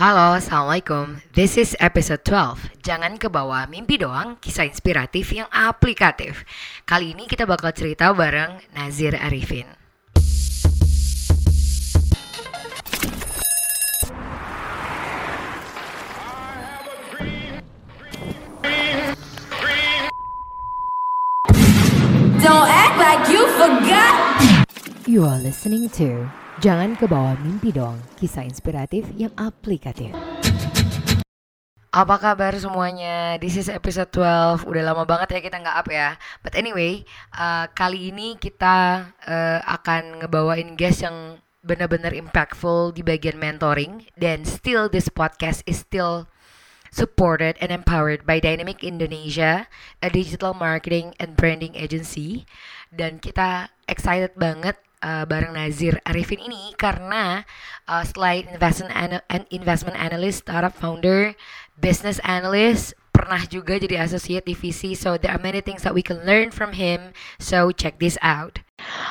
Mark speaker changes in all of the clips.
Speaker 1: Halo, Assalamualaikum. This is episode 12. Jangan kebawa mimpi doang, kisah inspiratif yang aplikatif. Kali ini kita bakal cerita bareng Nazir Arifin.
Speaker 2: Don't act like you forgot.
Speaker 1: You are listening to Jangan Kebawa Mimpi Doang, kisah inspiratif yang aplikatif. Apa kabar semuanya? This is episode 12. Udah lama banget ya kita nggak up ya. But anyway, uh, kali ini kita uh, akan ngebawain guest yang benar-benar impactful di bagian mentoring dan still this podcast is still supported and empowered by Dynamic Indonesia, a digital marketing and branding agency. Dan kita excited banget uh, bareng Nazir Arifin ini karena uh, selain investment an investment analyst, startup founder, business analyst, pernah juga jadi associate divisi. So there are many things that we can learn from him. So check this out.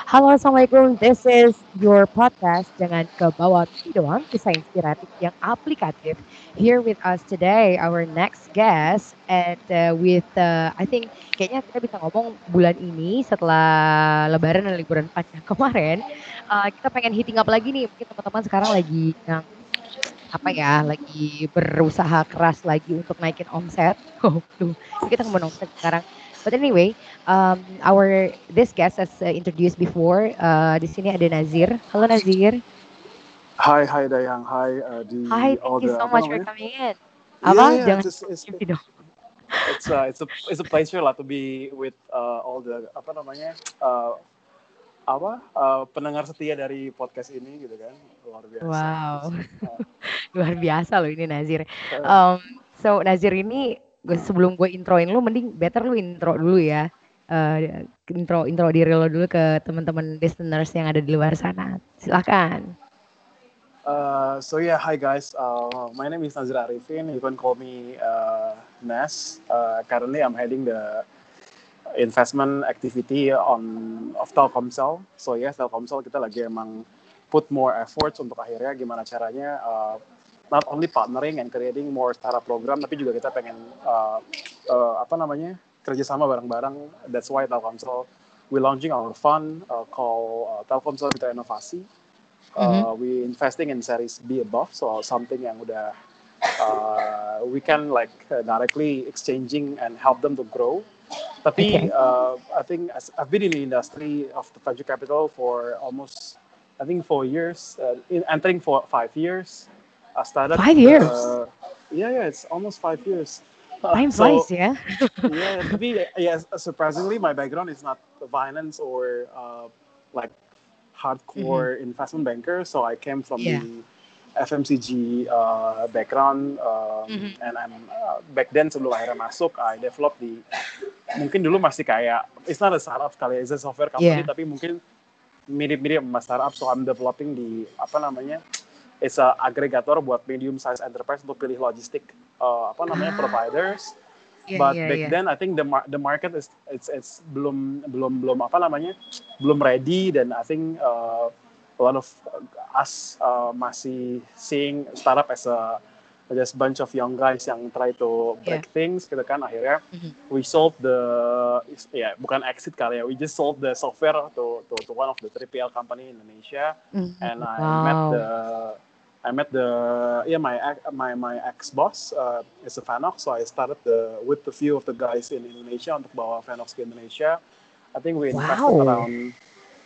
Speaker 3: Halo, Assalamualaikum. This is your podcast. Jangan ke bawah doang, kisah inspiratif yang aplikatif. Here with us today, our next guest. And uh, with, uh, I think, kayaknya kita bisa ngomong bulan ini setelah lebaran dan liburan panjang kemarin. Uh, kita pengen hitting up lagi nih. Mungkin teman-teman sekarang lagi yang apa ya lagi berusaha keras lagi untuk naikin omset. Oh. Kita ngomong omset sekarang. But anyway, um, our this guest as uh, introduced before, uh, di sini ada Nazir. Halo Nazir.
Speaker 4: Hi, hi Dayang, hi uh, di
Speaker 3: Hi,
Speaker 4: all
Speaker 3: thank you
Speaker 4: the
Speaker 3: so much for coming in.
Speaker 4: Yeah,
Speaker 3: Apa?
Speaker 4: yeah,
Speaker 3: Jangan
Speaker 4: it's, it's,
Speaker 3: dong.
Speaker 4: it's, uh, it's a it's a pleasure lah to be with uh, all the apa namanya uh, apa uh, pendengar setia dari podcast ini gitu kan luar biasa.
Speaker 3: Wow,
Speaker 4: Uh,
Speaker 3: luar biasa loh ini Nazir. Um, so Nazir ini gue sebelum gue introin lu, mending better lu intro dulu ya. Uh, intro intro diri lo dulu ke teman-teman listeners yang ada di luar sana. Silakan.
Speaker 4: uh, so yeah, hi guys. Uh, my name is Nazir Arifin. You can call me uh, Nas. Uh, currently, I'm heading the investment activity on of Telkomsel. So yes, Telkomsel kita lagi emang put more efforts untuk akhirnya gimana caranya uh, not only partnering and creating more startup program, tapi juga kita pengen uh, uh, apa namanya kerjasama bareng-bareng. That's why Telkomsel we launching our fund uh, called uh, Telkomsel Mitra Inovasi. Uh, we investing in series B above, so something yang udah uh, we can like uh, directly exchanging and help them to grow. Tapi
Speaker 3: Okay.
Speaker 4: uh, I think as, I've been in the industry of the venture capital for almost I think four years, uh, in, entering for five years. I started
Speaker 3: Five years?
Speaker 4: Uh, yeah, yeah, it's almost five years. Uh,
Speaker 3: Time
Speaker 4: so-
Speaker 3: flies
Speaker 4: yeah, to be yes, surprisingly, my background is not finance or uh, like hardcore investment banker. So I came from
Speaker 3: Yeah.
Speaker 4: the FMCG uh, background, um,
Speaker 3: Mhm.
Speaker 4: and I'm uh, back then sebelum akhirnya masuk, I developed di mungkin dulu masih kayak it's not a startup kali, ya, it's a software company,
Speaker 3: Yeah.
Speaker 4: tapi mungkin mirip-mirip sama startup. So I'm developing di apa namanya? It's a agregator buat medium size enterprise untuk pilih logistik uh, apa namanya
Speaker 3: Ah.
Speaker 4: providers
Speaker 3: Iya,
Speaker 4: but
Speaker 3: iya,
Speaker 4: back
Speaker 3: iya.
Speaker 4: then I think the mar- the market is it's it's belum belum belum apa namanya belum ready dan I think uh, a lot of us uh, masih seeing startup as a just bunch of young guys yang try to break things gitu kan akhirnya
Speaker 3: Mhm.
Speaker 4: we sold the ya bukan exit kali ya we just sold the software to to, to one of the 3PL company in Indonesia
Speaker 3: Mhm.
Speaker 4: and I met
Speaker 3: Wow.
Speaker 4: the I met the yeah my ex- my my ex boss uh, is a Fanox, so I started the with a few of the guys in Indonesia untuk bawa Fanox ke Indonesia. I think we invested
Speaker 3: Wow.
Speaker 4: around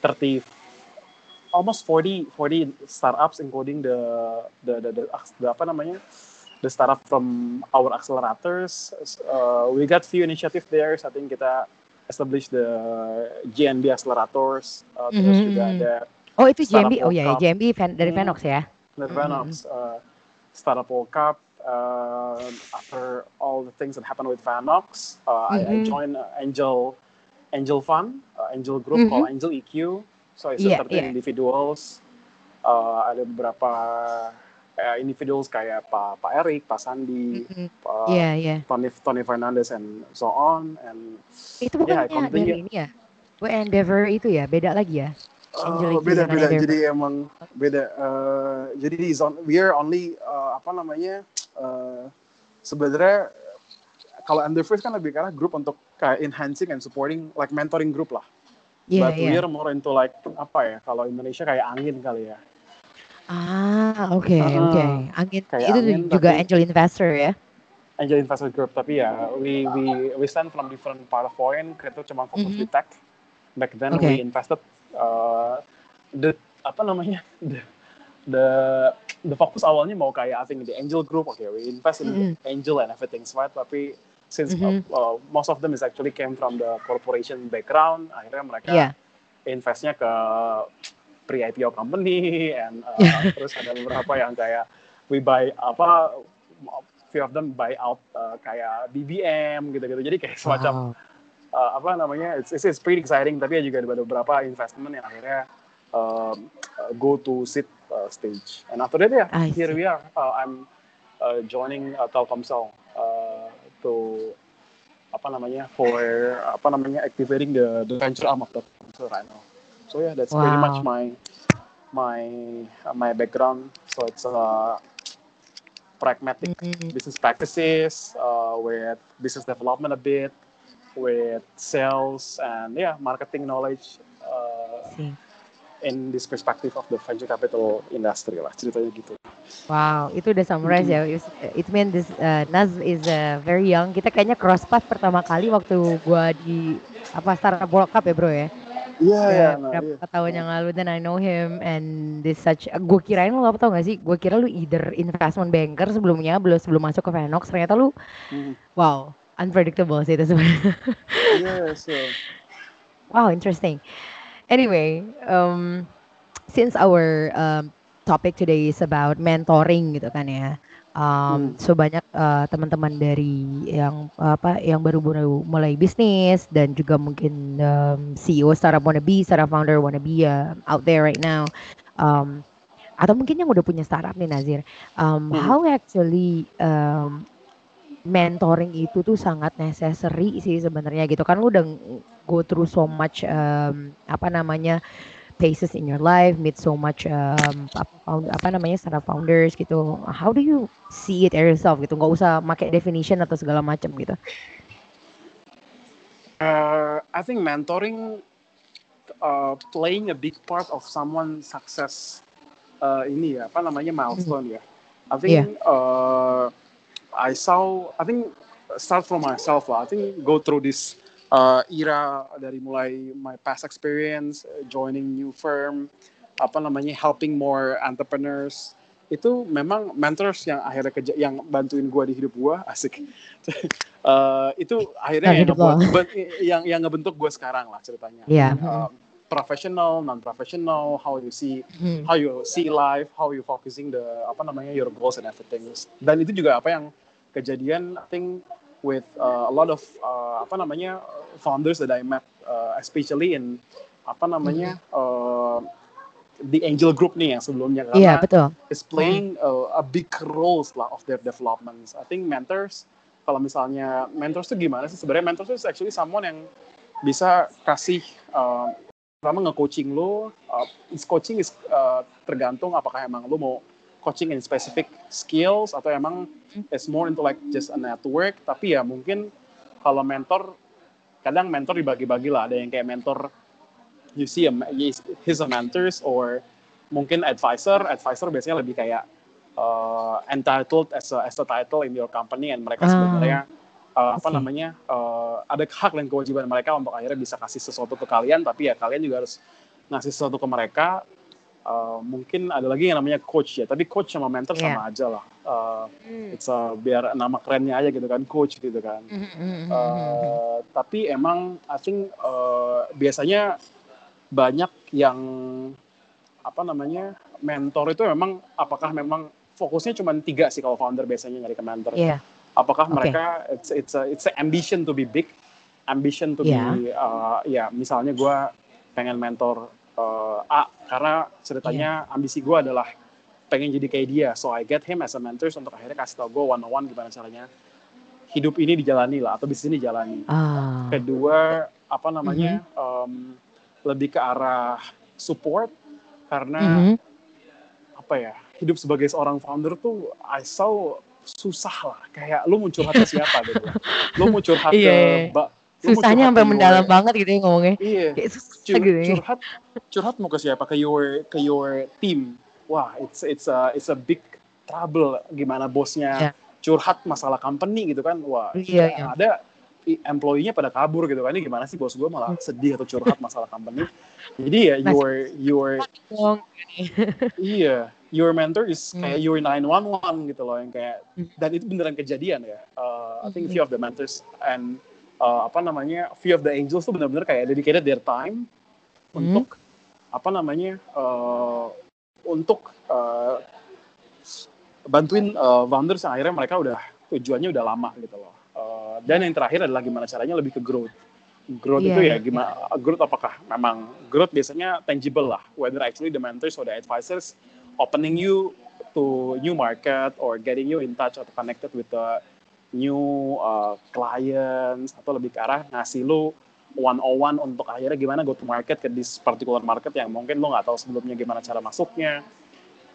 Speaker 4: 30 almost 40 40 startups including the the the, the, the apa namanya the startup from our accelerators. Uh, we got few initiative there. So I think kita establish the GNB accelerators. Uh, Terus
Speaker 3: Mhm,
Speaker 4: juga
Speaker 3: mhm.
Speaker 4: ada
Speaker 3: Oh itu JMB, oh ya. JMB Ven- dari
Speaker 4: Hmm.
Speaker 3: Venox ya. Mhm.
Speaker 4: Venox uh, Startup World Cup. Uh, after all the things that happened with Vanox, uh, I, I
Speaker 3: Mhm.
Speaker 4: joined uh, Angel Angel Fund, uh, Angel Group
Speaker 3: Mhm.
Speaker 4: called Angel EQ. So it's 13
Speaker 3: iya.
Speaker 4: individuals. Uh, ada beberapa uh, individuals kayak Pak Pak Erik, Pak Sandi,
Speaker 3: Mhm.
Speaker 4: Pak
Speaker 3: Iya, iya.
Speaker 4: Tony Tony Fernandez and so on and
Speaker 3: Itu
Speaker 4: Yeah,
Speaker 3: bukannya
Speaker 4: continue.
Speaker 3: dari ini ya? Gue Endeavor itu ya, beda lagi ya?
Speaker 4: Oh, beda beda jadi emang beda Eh, jadi di zone we are only eh, apa namanya eh, sebenarnya kalau first kan lebih karena grup untuk kayak enhancing and supporting like mentoring group lah
Speaker 3: Iya,
Speaker 4: but
Speaker 3: iya.
Speaker 4: we are more into like apa ya kalau Indonesia kayak angin kali ya
Speaker 3: Ah, oke,
Speaker 4: Ah,
Speaker 3: oke. Angin
Speaker 4: kayak
Speaker 3: itu
Speaker 4: angin,
Speaker 3: juga
Speaker 4: tapi-
Speaker 3: angel investor ya?
Speaker 4: angel investor group tapi ya we we we stand from different part of foreign kita cuma fokus
Speaker 3: Mhm.
Speaker 4: di tech back then
Speaker 3: Okay.
Speaker 4: we invested uh, the apa namanya the the the fokus awalnya mau kayak I think the angel group okay we invest in
Speaker 3: Mhm.
Speaker 4: angel and everything right tapi since uh,
Speaker 3: Mhm.
Speaker 4: uh, most of them is actually came from the corporation background akhirnya mereka
Speaker 3: Iya.
Speaker 4: investnya ke pre-IPO company and uh, terus ada beberapa yang kayak we buy apa few of them buy out uh, kayak BBM gitu-gitu. Jadi kayak semacam
Speaker 3: Wow.
Speaker 4: uh, apa namanya it's, it's, it's pretty exciting tapi juga ada beberapa investment yang akhirnya um, uh, go to seed uh, stage. And after that ya
Speaker 3: I
Speaker 4: here
Speaker 3: see.
Speaker 4: we are. Uh, I'm uh, joining uh, Telkomsel uh, to apa namanya for apa namanya activating the, the venture arm of Telkomsel right now so yeah that's pretty
Speaker 3: Wow.
Speaker 4: much my my uh, my background so it's uh, pragmatic
Speaker 3: Mm,
Speaker 4: business practices, uh, with business development a bit, with sales and yeah, marketing knowledge uh,
Speaker 3: see.
Speaker 4: in this perspective of the venture capital industry lah ceritanya gitu.
Speaker 3: Wow, itu udah summarize ya. It, it mean this uh, Naz is uh, very young. Kita kayaknya cross path pertama kali waktu gua di apa startup World Cup ya bro ya. Udah
Speaker 4: ya, nah,
Speaker 3: berapa
Speaker 4: iya.
Speaker 3: tahun yang lalu dan I know him and this such gue kirain lu apa tau gak sih gue kira lu either investment banker sebelumnya belum sebelum masuk ke Venox ternyata lu
Speaker 4: Mhm.
Speaker 3: wow unpredictable sih itu sebenarnya
Speaker 4: Iya, so
Speaker 3: wow interesting anyway um, since our um, topic today is about mentoring gitu kan ya um,
Speaker 4: Hmm.
Speaker 3: so banyak uh, teman-teman dari yang apa yang baru-baru mulai bisnis dan juga mungkin um, CEO startup wannabe, startup founder wannabe uh, out there right now um, atau mungkin yang udah punya startup nih Nazir um,
Speaker 4: Hmm.
Speaker 3: how actually um, mentoring itu tuh sangat necessary sih sebenarnya gitu kan lu udah go through so much um, apa namanya phases in your life meet so much um, apa, namanya startup founders gitu how do you see it yourself gitu nggak usah pakai definition atau segala macam gitu
Speaker 4: uh, I think mentoring uh, playing a big part of someone's success uh, ini ya apa namanya milestone ya. I think
Speaker 3: Iya.
Speaker 4: uh, I saw I think start from myself lah. I think go through this uh, era dari mulai my past experience uh, joining new firm apa namanya helping more entrepreneurs itu memang mentors yang akhirnya kerja yang bantuin gua di hidup gua asik Eh, itu akhirnya
Speaker 3: Nah,
Speaker 4: yang ngebuat ben- yang yang ngebentuk gue sekarang lah ceritanya
Speaker 3: Iya.
Speaker 4: Uh, professional non professional how you see
Speaker 3: Hmm.
Speaker 4: how you see life, how you focusing the apa namanya your goals and everything. Dan itu juga apa yang kejadian I think with uh, a lot of uh, apa namanya founders that I met, uh, especially in apa namanya uh, the angel group nih yang sebelumnya.
Speaker 3: Iya
Speaker 4: karena
Speaker 3: betul.
Speaker 4: is playing a, a big roles lah of their developments. I think mentors kalau misalnya mentors tuh gimana sih? Sebenarnya mentors itu actually someone yang bisa kasih uh, pertama nge-coaching lo, uh, coaching is uh, tergantung apakah emang lo mau coaching in specific skills atau emang it's more into like just a network. Tapi ya mungkin kalau mentor kadang mentor dibagi-bagi lah. Ada yang kayak mentor you see a, he's, a mentors or mungkin advisor. Advisor biasanya lebih kayak uh, entitled as a, as a title in your company and mereka
Speaker 3: Ah,
Speaker 4: sebenarnya uh, apa namanya uh, ada hak dan kewajiban mereka untuk akhirnya bisa kasih sesuatu ke kalian. Tapi ya kalian juga harus ngasih sesuatu ke mereka Uh, mungkin ada lagi yang namanya coach ya tapi coach sama mentor
Speaker 3: Iya.
Speaker 4: sama aja lah Uh, it's a, biar nama kerennya aja gitu kan coach gitu kan
Speaker 3: Hmm,
Speaker 4: Uh, tapi emang I think uh, biasanya banyak yang apa namanya mentor itu memang apakah memang fokusnya cuma tiga sih kalau founder biasanya nyari ke mentor.
Speaker 3: Iya.
Speaker 4: Apakah
Speaker 3: Oke.
Speaker 4: mereka it's it's a it's a ambition to be big, ambition to
Speaker 3: Iya.
Speaker 4: be uh, ya misalnya gue pengen mentor uh, A karena ceritanya
Speaker 3: Iya.
Speaker 4: ambisi gue adalah pengen jadi kayak dia, so I get him as a mentor untuk akhirnya kasih tau gue one on one gimana caranya hidup ini dijalani lah atau bisnis ini dijalani
Speaker 3: ah
Speaker 4: kedua apa namanya
Speaker 3: Mm-hmm.
Speaker 4: em, lebih ke arah support karena
Speaker 3: Mhm.
Speaker 4: apa ya hidup sebagai seorang founder tuh I saw susah lah kayak lu mau curhat ke siapa gitu lu mau curhat
Speaker 3: Iya,
Speaker 4: ke
Speaker 3: Susahnya sampai mendalam
Speaker 4: your-
Speaker 3: banget gitu ya ngomongnya.
Speaker 4: iya
Speaker 3: Kayak susah
Speaker 4: Cur-
Speaker 3: gitu ya.
Speaker 4: curhat curhat mau ke siapa ke your ke your team wah it's it's a it's a big trouble gimana bosnya
Speaker 3: Iya.
Speaker 4: curhat masalah company gitu kan wah
Speaker 3: Iya, iya.
Speaker 4: ada i- employee-nya pada kabur gitu kan ini gimana sih bos gue malah sedih atau curhat masalah company jadi ya
Speaker 3: Masih-
Speaker 4: your your iya your mentor is
Speaker 3: Hmm.
Speaker 4: kayak your 911 gitu loh yang kayak
Speaker 3: Hmm.
Speaker 4: dan itu beneran kejadian ya Uh, I think
Speaker 3: Hmm.
Speaker 4: few of the mentors and uh, apa namanya few of the angels tuh benar-benar kayak dedicated their time
Speaker 3: Hmm.
Speaker 4: untuk apa namanya uh, untuk uh, bantuin uh, founders yang akhirnya mereka udah tujuannya udah lama gitu loh Uh, dan yang terakhir adalah gimana caranya lebih ke growth growth
Speaker 3: Iya,
Speaker 4: itu ya
Speaker 3: iya.
Speaker 4: gimana growth apakah memang growth biasanya tangible lah whether actually the mentors or the advisors opening you to new market or getting you in touch atau connected with the new uh, clients atau lebih ke arah ngasih lu one on one untuk akhirnya gimana go to market ke this particular market yang mungkin lu nggak tahu sebelumnya gimana cara masuknya.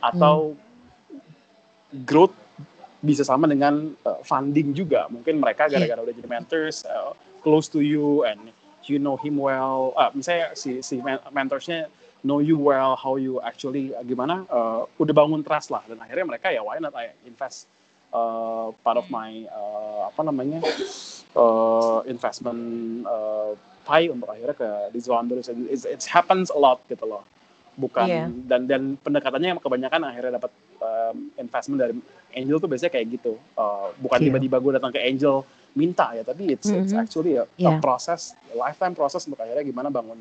Speaker 4: Atau growth bisa sama dengan uh, funding juga. Mungkin mereka
Speaker 3: Iya.
Speaker 4: gara-gara udah jadi mentors uh, close to you and you know him well. Uh, misalnya si si men- mentorsnya know you well how you actually uh, gimana uh, udah bangun trust lah. Dan akhirnya mereka ya why not I invest uh, part of my uh, apa namanya uh, investment uh, pie untuk akhirnya ke founders And it's- it happens a lot gitu loh bukan
Speaker 3: Iya.
Speaker 4: dan dan pendekatannya yang kebanyakan akhirnya dapat um, investment dari angel tuh biasanya kayak gitu Uh, bukan
Speaker 3: Iya.
Speaker 4: tiba-tiba gue datang ke angel minta ya tapi it's it's
Speaker 3: Mhm.
Speaker 4: actually a, a
Speaker 3: Iya.
Speaker 4: process a lifetime process untuk akhirnya gimana bangun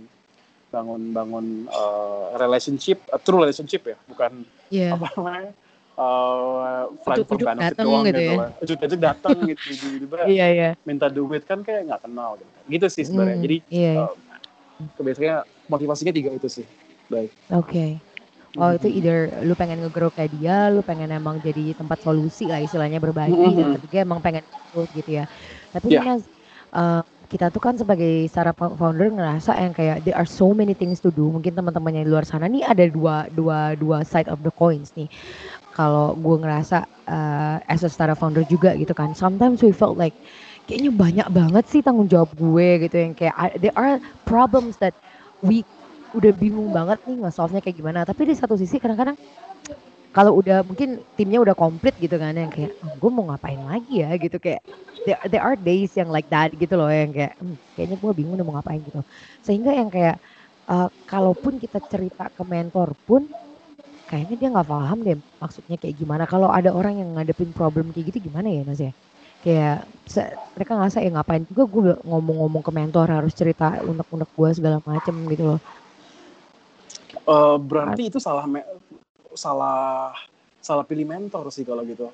Speaker 4: bangun bangun uh, relationship a true relationship ya bukan
Speaker 3: Iya.
Speaker 4: apa namanya uh,
Speaker 3: Ujuk-ujuk
Speaker 4: benefit doang
Speaker 3: gitu
Speaker 4: gitu
Speaker 3: ya.
Speaker 4: ujuk-ujuk datang gitu tiba-tiba
Speaker 3: Iya, iya.
Speaker 4: minta duit kan kayak nggak kenal gitu gitu sih sebenarnya
Speaker 3: Hmm,
Speaker 4: jadi
Speaker 3: iya, iya.
Speaker 4: uh, biasanya motivasinya tiga itu sih baik
Speaker 3: Oke. Oh itu
Speaker 4: Mhm.
Speaker 3: either lu pengen nge-grow kayak dia, lu pengen emang jadi tempat solusi lah istilahnya berbagi dan
Speaker 4: Mhm.
Speaker 3: ketiga emang pengen growth gitu ya. Tapi
Speaker 4: Iya.
Speaker 3: Nas, eh, kita tuh kan sebagai startup founder ngerasa yang kayak there are so many things to do. Mungkin teman-teman yang di luar sana nih ada dua dua dua side of the coins nih. Kalau gue ngerasa eh, as a startup founder juga gitu kan. Sometimes we felt like kayaknya banyak banget sih tanggung jawab gue gitu yang kayak I- there are problems that we udah bingung banget nih nge-solve-nya kayak gimana. Tapi di satu sisi kadang-kadang kalau udah mungkin timnya udah komplit gitu kan yang kayak "Oh, gue mau ngapain lagi ya gitu kayak there, there are days yang like that gitu loh yang kayak "Hmm, kayaknya gue bingung udah mau ngapain gitu. Sehingga yang kayak eh, kalaupun kita cerita ke mentor pun kayaknya dia nggak paham deh maksudnya kayak gimana. Kalau ada orang yang ngadepin problem kayak gitu gimana ya Nas ya? Kayak mereka ngerasa ya ngapain juga gue ngomong-ngomong ke mentor harus cerita unek-unek gue segala macem gitu loh.
Speaker 4: Uh, berarti itu salah salah salah pilih mentor sih kalau gitu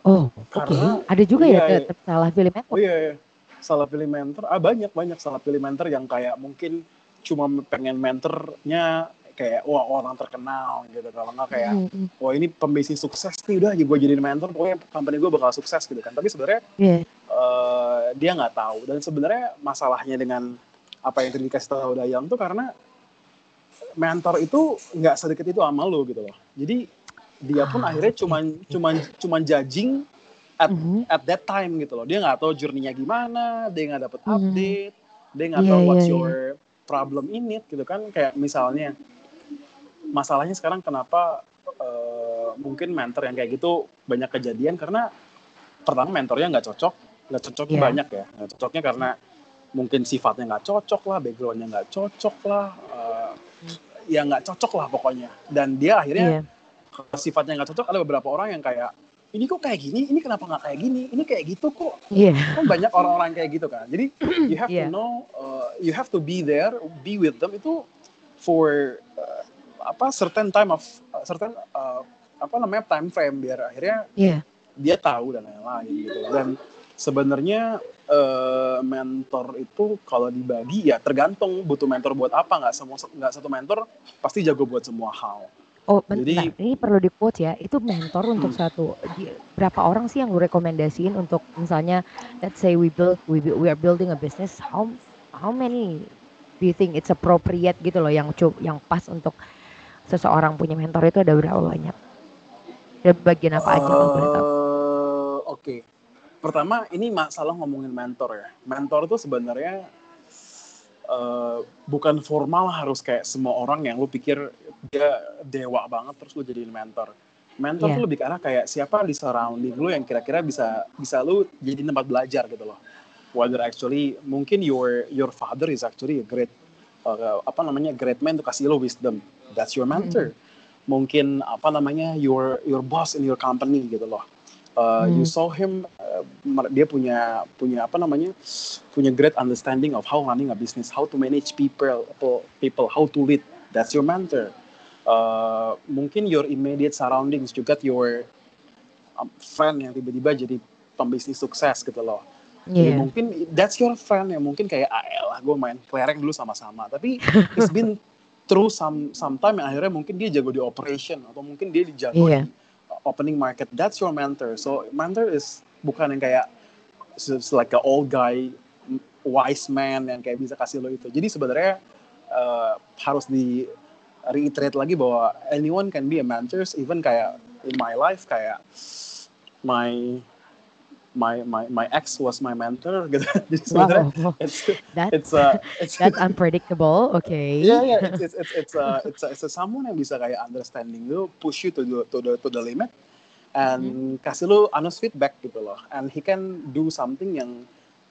Speaker 3: Oh, oke.
Speaker 4: Karena-
Speaker 3: Ada juga ya
Speaker 4: iya, iya.
Speaker 3: tetap salah pilih mentor.
Speaker 4: Oh iya, iya. salah pilih mentor. Ah banyak banyak salah pilih mentor yang kayak mungkin cuma pengen mentornya kayak wah orang terkenal gitu. Kalau nggak kayak
Speaker 3: Hmm, hmm.
Speaker 4: wah ini pembisnis sukses nih udah gue jadiin mentor pokoknya company gue bakal sukses gitu kan. Tapi sebenarnya
Speaker 3: Iya.
Speaker 4: eh, dia nggak tahu dan sebenarnya masalahnya dengan apa yang tadi dikasih tahu Dayang tuh karena mentor itu nggak sedekat itu sama lo gitu loh. Jadi dia pun
Speaker 3: Ah,
Speaker 4: akhirnya cuman cuman cuman judging at
Speaker 3: Mhm.
Speaker 4: at that time gitu loh. Dia nggak tahu journey-nya gimana, dia nggak dapet
Speaker 3: Mhm.
Speaker 4: update, dia nggak
Speaker 3: Iya,
Speaker 4: tahu what's
Speaker 3: iya.
Speaker 4: your problem in it gitu kan. Kayak misalnya masalahnya sekarang kenapa eh, mungkin mentor yang kayak gitu banyak kejadian karena pertama mentornya nggak cocok, nggak cocoknya
Speaker 3: Iya.
Speaker 4: banyak ya. Nggak cocoknya karena mungkin sifatnya nggak cocok lah, backgroundnya nggak cocok lah, eh, ya nggak cocok lah pokoknya. Dan dia akhirnya
Speaker 3: Iya.
Speaker 4: sifatnya nggak cocok ada beberapa orang yang kayak ini kok kayak gini, ini kenapa nggak kayak gini, ini kayak gitu kok
Speaker 3: Iya.
Speaker 4: kan banyak orang-orang kayak gitu kan. Jadi you have
Speaker 3: Iya.
Speaker 4: to know, uh, you have to be there, be with them itu for uh, apa certain time of uh, certain uh, apa namanya time frame biar akhirnya
Speaker 3: Iya.
Speaker 4: dia tahu dan lain-lain gitu. Dan sebenarnya uh, mentor itu kalau dibagi ya tergantung butuh mentor buat apa nggak semua nggak satu mentor pasti jago buat semua hal.
Speaker 3: Oh, bentar.
Speaker 4: Jadi-
Speaker 3: Ini perlu di quote ya. Itu mentor untuk
Speaker 4: Hmm.
Speaker 3: satu berapa orang sih yang lu rekomendasiin untuk misalnya let's say we build we, bu- we are building a business how how many do you think it's appropriate gitu loh yang yang pas untuk seseorang punya mentor itu ada berapa banyak? Dan bagian apa aja kalau boleh tahu?
Speaker 4: Eh, Oke, pertama ini masalah ngomongin mentor ya. Mentor itu sebenarnya eh, bukan formal harus kayak semua orang yang lu pikir dia dewa banget terus lu jadiin mentor. Mentor
Speaker 3: Iya.
Speaker 4: tuh lebih ke arah kayak siapa di surrounding lu yang kira-kira bisa bisa lu jadi tempat belajar gitu loh. Whether actually mungkin your your father is actually a great uh, apa namanya great man to kasih lu wisdom. That's your mentor. Mungkin apa namanya your your boss in your company gitu loh. Uh, You
Speaker 3: Hmm.
Speaker 4: saw him uh, dia punya punya apa namanya punya great understanding of how running a business, how to manage people, people, how to lead. That's your mentor. Uh, mungkin your immediate surroundings juga your um, friend yang tiba-tiba jadi pembisnis sukses gitu loh. Jadi
Speaker 3: Iya.
Speaker 4: mungkin that's your friend yang mungkin kayak ah elah gue main kelereng dulu sama-sama. Tapi it's been through some some time yang akhirnya mungkin dia jago di operation atau mungkin dia jago
Speaker 3: Iya.
Speaker 4: di uh, opening market. That's your mentor. So mentor is bukan yang kayak like a old guy wise man yang kayak bisa kasih lo itu. Jadi sebenarnya uh, harus di reiterate lagi bahwa anyone can be a mentor even kayak in my life kayak my my my my ex was my mentor gitu. Jadi sebenarnya
Speaker 3: Wow,
Speaker 4: it's
Speaker 3: that
Speaker 4: it's uh, it's
Speaker 3: that's unpredictable. Okay.
Speaker 4: yeah yeah it's it's it's it's a it's a, it's a someone yang bisa kayak understanding lu push you to the to the to the limit and kasih lu honest feedback gitu loh and he can do something yang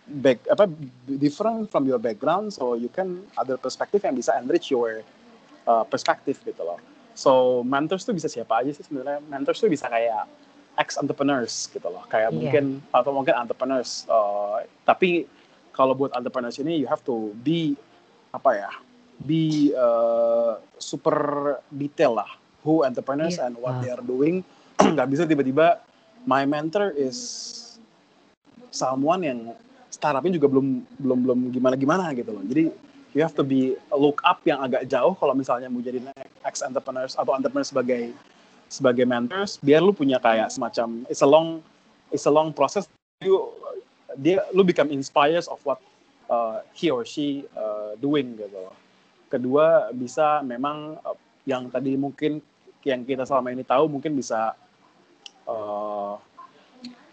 Speaker 4: back apa different from your background so you can other perspective yang bisa enrich your uh, perspective gitu loh so mentors tuh bisa siapa aja sih sebenarnya mentors tuh bisa kayak ex entrepreneurs gitu loh kayak
Speaker 3: Iya.
Speaker 4: mungkin atau mungkin entrepreneurs uh, tapi kalau buat entrepreneurs ini you have to be apa ya be uh, super detail lah who entrepreneurs
Speaker 3: Iya.
Speaker 4: and what
Speaker 3: Ah.
Speaker 4: they are doing nggak bisa tiba-tiba my mentor is someone yang startupnya juga belum belum belum gimana gimana gitu loh jadi you have to be look up yang agak jauh kalau misalnya mau jadi ex entrepreneurs atau entrepreneur sebagai sebagai mentors biar lu punya kayak semacam it's a long it's a long process you dia lu become inspired of what uh, he or she uh, doing gitu loh. Kedua bisa memang uh, yang tadi mungkin yang kita selama ini tahu mungkin bisa uh,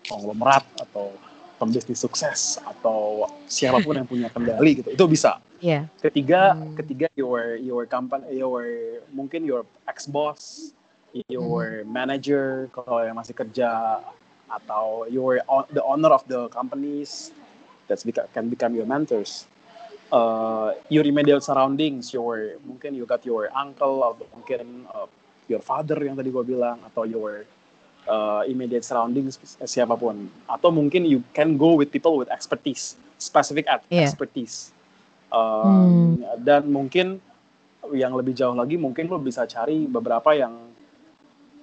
Speaker 4: konglomerat atau pembisnis sukses atau siapa pun yang punya kendali gitu itu bisa
Speaker 3: Iya.
Speaker 4: ketiga
Speaker 3: Hmm.
Speaker 4: ketiga your your company your mungkin your ex boss your manager kalau yang masih kerja atau your the owner of the companies that's beca- can become your mentors. Uh, your immediate surroundings your mungkin you got your uncle atau mungkin uh, your father yang tadi gue bilang atau your uh, immediate surroundings siapa pun. Atau mungkin you can go with people with expertise specific at-
Speaker 3: Iya.
Speaker 4: expertise. Um, dan mungkin yang lebih jauh lagi mungkin lo bisa cari beberapa yang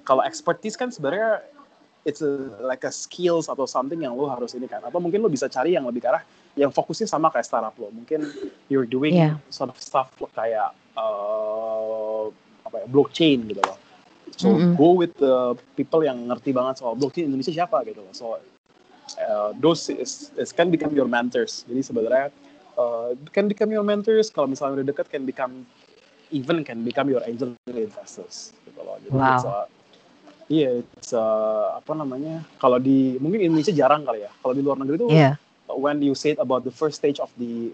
Speaker 4: kalau expertise kan sebenarnya it's a, like a skills atau something yang lo harus ini kan. Atau mungkin lo bisa cari yang lebih ke arah yang fokusnya sama kayak startup lo. Mungkin you're doing
Speaker 3: Yeah.
Speaker 4: sort of stuff kayak uh, apa ya blockchain gitu loh. So
Speaker 3: Mm-mm.
Speaker 4: go with the people yang ngerti banget soal blockchain Indonesia siapa gitu loh. So uh, those is, is can become your mentors. Jadi sebenarnya uh, can become your mentors. Kalau misalnya udah dekat can become even can become your angel investors gitu loh. Jadi
Speaker 3: Wow.
Speaker 4: it's a- iya it's a- apa namanya kalau di mungkin Indonesia jarang kali ya kalau di luar negeri tuh
Speaker 3: Iya.
Speaker 4: when you said about the first stage of the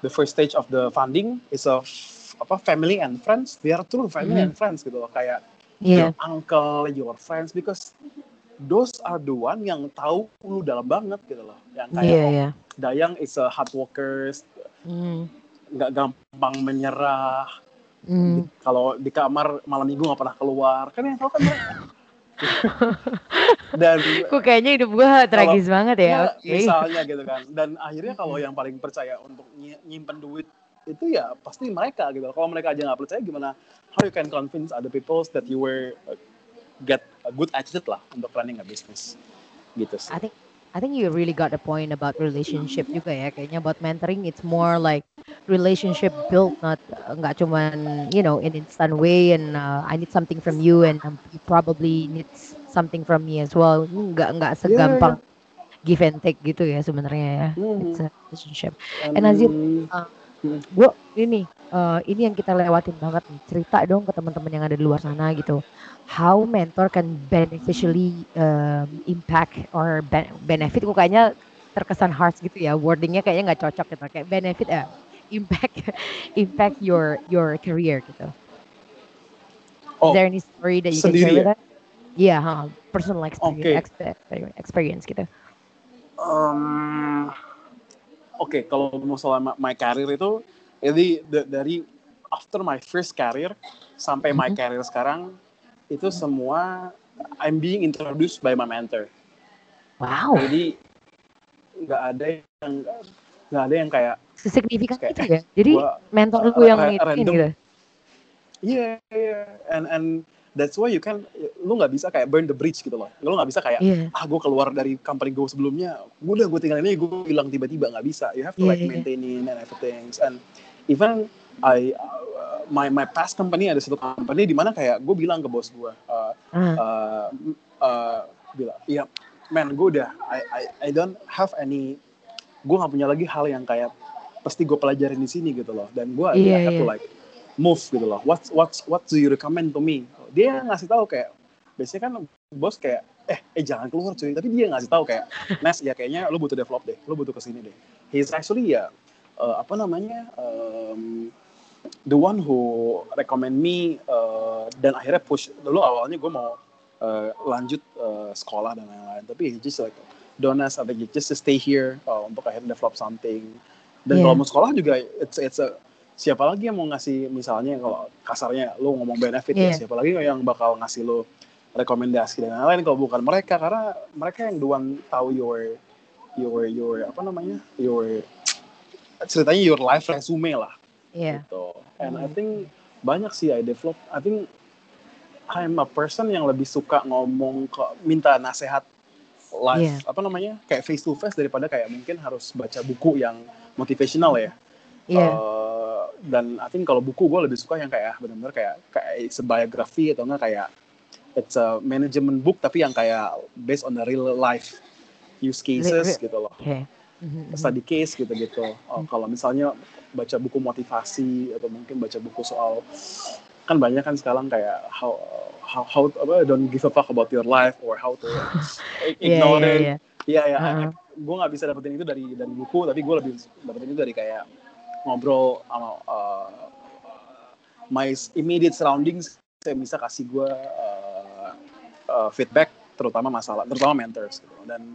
Speaker 4: the first stage of the funding is a apa family and friends they are true family
Speaker 3: Mhm.
Speaker 4: and friends gitu loh kayak
Speaker 3: Iya.
Speaker 4: your uncle your friends because those are the one yang tahu lu dalam banget gitu loh yang kayak oh,
Speaker 3: iya.
Speaker 4: Dayang is a hard workers nggak gampang menyerah
Speaker 3: Hmm.
Speaker 4: kalau di kamar malam minggu nggak pernah keluar kan yang tahu kan mereka dan
Speaker 3: Kok kayaknya hidup gua tragis banget ya.
Speaker 4: Ya,
Speaker 3: Oke.
Speaker 4: misalnya gitu kan. Dan akhirnya kalau yang paling percaya untuk ny- nyimpen duit itu ya pasti mereka gitu. Kalau mereka aja nggak percaya gimana? How you can convince other people that you were uh, get a good attitude lah untuk running a business gitu sih.
Speaker 3: I think I think you really got the point about relationship juga ya. Kayaknya about mentoring it's more like relationship built not nggak cuman you know in instant way and uh, I need something from you and um, you probably need something from me as well. Nggak nggak segampang give and take gitu ya sebenarnya ya.
Speaker 4: Mhm.
Speaker 3: It's a relationship. And Nazir,
Speaker 4: And-
Speaker 3: uh,
Speaker 4: Hmm.
Speaker 3: gue ini eh, ini yang kita lewatin banget nih cerita dong ke teman-teman yang ada di luar sana gitu how mentor can beneficially um, impact or ben- benefit kok kayaknya terkesan harsh gitu ya wordingnya kayaknya nggak cocok gitu kayak benefit eh impact impact your your career gitu is
Speaker 4: Oh,
Speaker 3: there any story that you can share with
Speaker 4: ya?
Speaker 3: us Iya, ha, personal experience, experience gitu.
Speaker 4: Em, Oke, kalau masalah ma- my career itu, jadi da- dari after my first career sampai my
Speaker 3: Mhm.
Speaker 4: career sekarang itu semua I'm being introduced by my mentor.
Speaker 3: Wow,
Speaker 4: Jadi nggak ada yang nggak ada yang kayak
Speaker 3: sesignifikan
Speaker 4: kayak
Speaker 3: itu ya. Jadi
Speaker 4: gua
Speaker 3: mentor lu yang
Speaker 4: random
Speaker 3: gitu.
Speaker 4: Iya, iya. And and that's why you can lu nggak bisa kayak burn the bridge gitu loh. Lu nggak bisa kayak
Speaker 3: Iya,
Speaker 4: ah gue keluar dari company gue sebelumnya, gue udah gue tinggal ini gue hilang tiba-tiba nggak bisa. You have to
Speaker 3: Iya,
Speaker 4: like
Speaker 3: iya.
Speaker 4: maintaining and everything. And even I uh, my my past company ada satu company di mana kayak gue bilang ke bos gue, uh,
Speaker 3: Ah,
Speaker 4: uh, uh, bilang, iya, man gue udah I, I I don't have any, gue nggak punya lagi hal yang kayak pasti gue pelajarin di sini gitu loh. Dan gue
Speaker 3: Iya,
Speaker 4: I have to
Speaker 3: iya.
Speaker 4: like move gitu loh. What what what do you recommend to me? Dia ngasih tahu kayak biasanya kan bos kayak eh eh jangan keluar cuy. Tapi dia ngasih tahu kayak Nes ya kayaknya lu butuh develop deh. Lu butuh ke sini deh. He's actually ya uh, apa namanya um, the one who recommend me uh, dan akhirnya push. Dulu awalnya gue mau uh, lanjut uh, sekolah dan lain-lain. Tapi he just like I think just to stay here uh, untuk akhirnya develop something. Dan
Speaker 3: Iya.
Speaker 4: kalau mau sekolah juga it's it's a siapa lagi yang mau ngasih misalnya kalau kasarnya lu ngomong benefit ya
Speaker 3: Iya.
Speaker 4: siapa lagi yang bakal ngasih lu rekomendasi dan lain-lain kalau bukan mereka? Karena mereka yang duluan tahu your your your apa namanya your ceritanya your life resume lah
Speaker 3: Iya.
Speaker 4: gitu. And I
Speaker 3: Hmm.
Speaker 4: think banyak sih I develop. I think I'm a person yang lebih suka ngomong ke minta nasehat live
Speaker 3: Iya.
Speaker 4: apa namanya kayak face to face daripada kayak mungkin harus baca buku yang motivational ya.
Speaker 3: Iya.
Speaker 4: Uh, dan I think kalau buku gue lebih suka yang kayak benar-benar kayak kayak biography atau enggak kayak it's a management book tapi yang kayak based on the real life use cases gitu loh
Speaker 3: Oke. Mhm, mhm.
Speaker 4: study case gitu-gitu. Oh, kalau misalnya baca buku motivasi atau mungkin baca buku soal kan banyak kan sekarang kayak how how how apa don't give a fuck about your life or how to ignore
Speaker 3: iya,
Speaker 4: it.
Speaker 3: iya.
Speaker 4: Iya ya, gue nggak bisa dapetin itu dari dari buku, tapi gue lebih dapetin itu dari kayak ngobrol sama uh, my immediate surroundings. Saya bisa kasih gue uh, uh, feedback, terutama masalah, terutama mentors. Gitu. Dan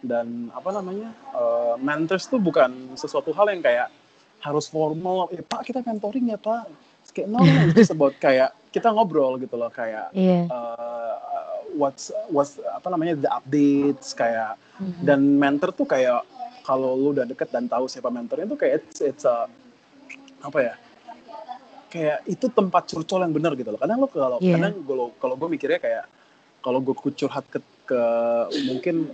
Speaker 4: dan apa namanya uh, mentors tuh bukan sesuatu hal yang kayak harus formal. Ya Pak kita mentoring ya Pak. Kayak no, no, it's just about kayak kita ngobrol gitu loh kayak
Speaker 3: Iya.
Speaker 4: uh, what's what's apa namanya the updates kayak
Speaker 3: Mhm.
Speaker 4: dan mentor tuh kayak kalau lu udah deket dan tahu siapa mentornya tuh kayak it's, it's a apa ya kayak itu tempat curcol yang benar gitu loh kadang lu kalau
Speaker 3: Iya.
Speaker 4: kadang kalau kalau gue mikirnya kayak kalau gue curhat ke, ke mungkin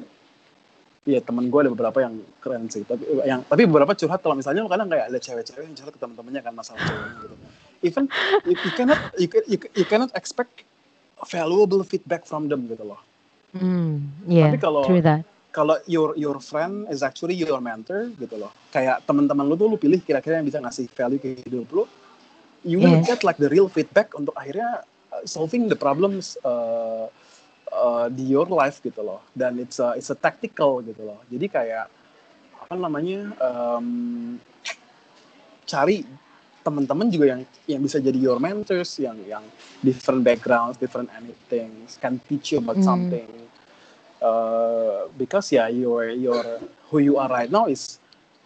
Speaker 4: Iya temen gue ada beberapa yang keren sih. Tapi yang tapi beberapa curhat kalau misalnya kadang kayak ada cewek-cewek yang curhat ke teman-temannya kan masalah ceweknya gitu. Even you, you cannot you, you, you cannot expect valuable feedback from them gitu loh.
Speaker 3: Hmm, yeah,
Speaker 4: Tapi kalau- kalau your your friend is actually your mentor gitu loh. Kayak teman-teman lu tuh lu pilih kira-kira yang bisa ngasih value ke hidup lu you will
Speaker 3: Yes.
Speaker 4: get like the real feedback untuk akhirnya uh, solving the problems uh, uh, di your life gitu loh dan it's a it's a tactical gitu loh jadi kayak apa namanya um, cari teman-teman juga yang yang bisa jadi your mentors yang yang different backgrounds different anything can teach you about
Speaker 3: Hmm.
Speaker 4: something uh, because ya your your who you are right now is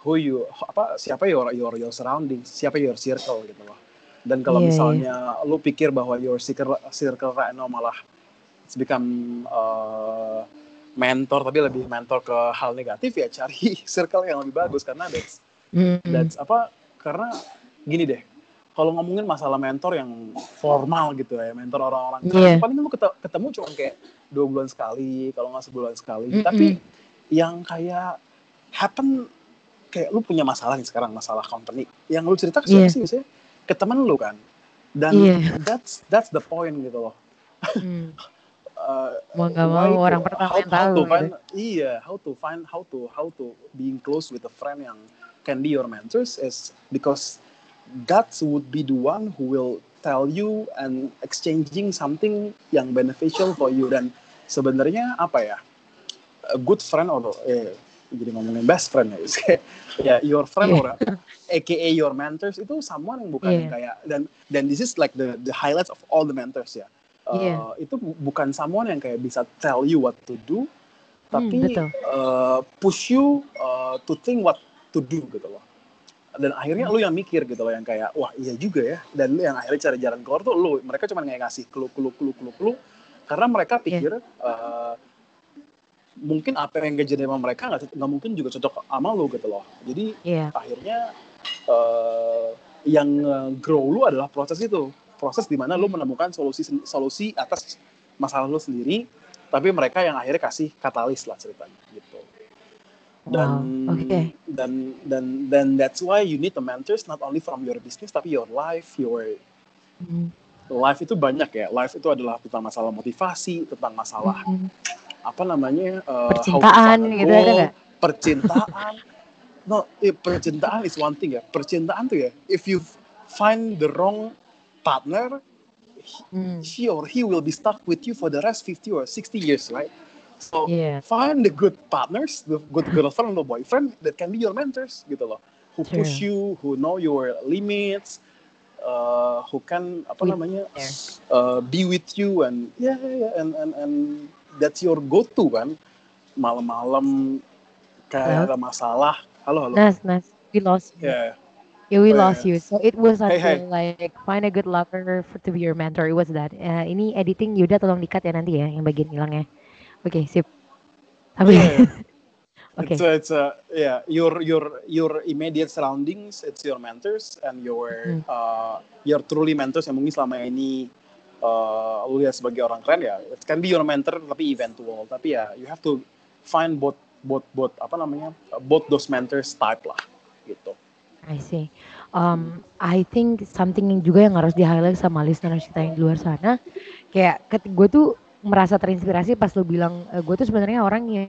Speaker 4: who you apa siapa your your your surroundings siapa your circle gitu loh dan kalau
Speaker 3: Iya, iya.
Speaker 4: misalnya lu pikir bahwa your circle circle right now malah become uh, mentor tapi lebih mentor ke hal negatif ya cari circle yang lebih bagus karena that's
Speaker 3: Hmm,
Speaker 4: that's apa karena gini deh kalau ngomongin masalah mentor yang formal gitu ya mentor orang-orang
Speaker 3: Iya.
Speaker 4: paling kete- ketemu cuma kayak dua bulan sekali kalau nggak sebulan sekali
Speaker 3: Mm-mm.
Speaker 4: tapi yang kayak happen kayak lu punya masalah nih sekarang masalah company yang lu cerita ke siapa
Speaker 3: Iya.
Speaker 4: sih biasanya ke temen lu kan dan
Speaker 3: Iya.
Speaker 4: that's that's the point gitu loh
Speaker 3: hmm.
Speaker 4: Uh,
Speaker 3: Mau nggak mau
Speaker 4: to-
Speaker 3: orang pertama
Speaker 4: how,
Speaker 3: yang
Speaker 4: how
Speaker 3: tahu gitu.
Speaker 4: find iya how to find how to how to being close with a friend yang can be your mentors is because that would be the one who will tell you and exchanging something yang beneficial for you dan sebenarnya apa ya a good friend or eh, jadi ngomongin best friend ya ya your friend
Speaker 3: Yeah.
Speaker 4: or aka your mentors itu someone yang bukan
Speaker 3: Yeah.
Speaker 4: kayak dan dan this is like the the highlights of all the mentors ya Uh,
Speaker 3: Yeah.
Speaker 4: itu bu- bukan someone yang kayak bisa tell you what to do tapi
Speaker 3: betul.
Speaker 4: uh, push you uh, to think what to do gitu loh dan akhirnya lu yang mikir gitu loh yang kayak wah iya juga ya dan lu yang akhirnya cari jalan keluar tuh lu mereka cuma kayak ngasih clue clue clue clue clue karena mereka pikir uh, mungkin apa yang gak jadi sama mereka nggak nggak mungkin juga cocok sama lu gitu loh jadi
Speaker 3: Iya.
Speaker 4: akhirnya uh, yang grow lu adalah proses itu proses di mana lu menemukan solusi solusi atas masalah lu sendiri tapi mereka yang akhirnya kasih katalis lah ceritanya gitu dan
Speaker 3: Wow. Oke.
Speaker 4: dan dan dan that's why you need the mentors not only from your business tapi your life your
Speaker 3: Hmm.
Speaker 4: life itu banyak ya life itu adalah tentang masalah motivasi tentang masalah
Speaker 3: Hmm.
Speaker 4: apa namanya uh,
Speaker 3: Percintaan gitu
Speaker 4: goal,
Speaker 3: nggak?
Speaker 4: percintaan no eh, percintaan is one thing ya percintaan tuh ya if you find the wrong partner
Speaker 3: Hmm.
Speaker 4: she or he will be stuck with you for the rest 50 or 60 years right? So
Speaker 3: Yeah.
Speaker 4: find the good partners the good girlfriend or boyfriend that can be your mentors gitu loh. Who
Speaker 3: True.
Speaker 4: push you who know your limits uh, who can apa
Speaker 3: With
Speaker 4: namanya uh, be with you and yeah, yeah, and and and that's your go to kan? Malam-malam kayak ada masalah. Halo halo.
Speaker 3: Nas, Nas, we lost you.
Speaker 4: yeah
Speaker 3: Yeah, we
Speaker 4: Oh,
Speaker 3: lost
Speaker 4: yeah.
Speaker 3: you. So it was
Speaker 4: Hey,
Speaker 3: until like find a good lover for, to be your mentor. It was that. Uh, ini editing Yuda tolong dikat ya nanti ya yang bagian hilangnya. Oke, sip. Tapi
Speaker 4: Yeah.
Speaker 3: Oke.
Speaker 4: It's a, it's a yeah your your your immediate surroundings it's your mentors and your
Speaker 3: Hmm.
Speaker 4: uh, your truly mentors yang mungkin selama ini uh, lu lihat sebagai orang keren ya it can be your mentor tapi eventual tapi ya you have to find both both both apa namanya both those mentors type lah gitu
Speaker 3: I see. Um, I think something yang juga yang harus di highlight sama listeners kita yang di luar sana, kayak ketika gue tuh merasa terinspirasi pas lu bilang e, gue tuh sebenarnya orang yang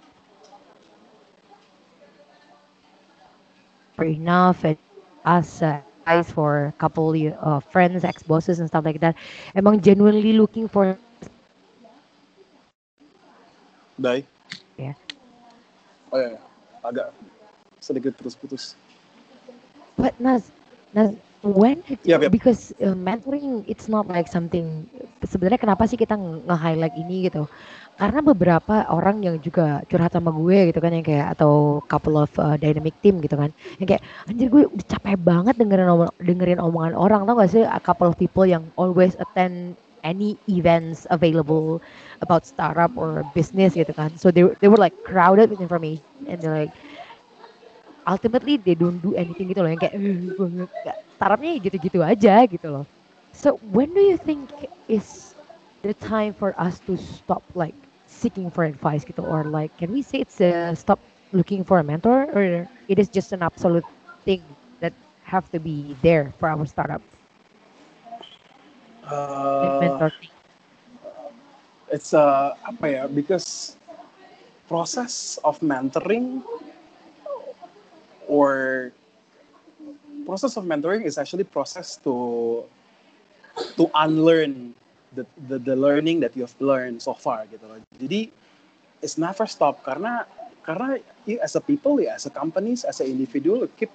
Speaker 3: enough and us uh, guys for couple uh, friends, ex bosses and stuff like that. Emang genuinely looking for
Speaker 4: Dai
Speaker 3: Ya.
Speaker 4: oh ya, ya. agak sedikit putus-putus
Speaker 3: But Nas, Nas, when
Speaker 4: Yap, yap.
Speaker 3: because uh, mentoring it's not like something sebenarnya kenapa sih kita nge- nge-highlight ini gitu? Karena beberapa orang yang juga curhat sama gue gitu kan yang kayak atau couple of uh, dynamic team gitu kan. Yang kayak anjir gue udah capek banget dengerin omong- dengerin omongan orang tau gak sih a couple of people yang always attend any events available about startup or business gitu kan. So they they were like crowded with information and they're like ultimately they don't do anything gitu loh yang kayak "Eh, gue nggak startupnya gitu-gitu aja gitu loh. So when do you think is the time for us to stop like seeking for advice gitu or like can we say it's a stop looking for a mentor or it is just an absolute thing that have to be there for our startup
Speaker 4: Uh,
Speaker 3: mentor thing.
Speaker 4: it's a apa ya because process of mentoring or process of mentoring is actually process to to unlearn the, the the learning that you have learned so far gitu loh. Jadi it's never stop karena karena you as a people ya as a companies as a individual keep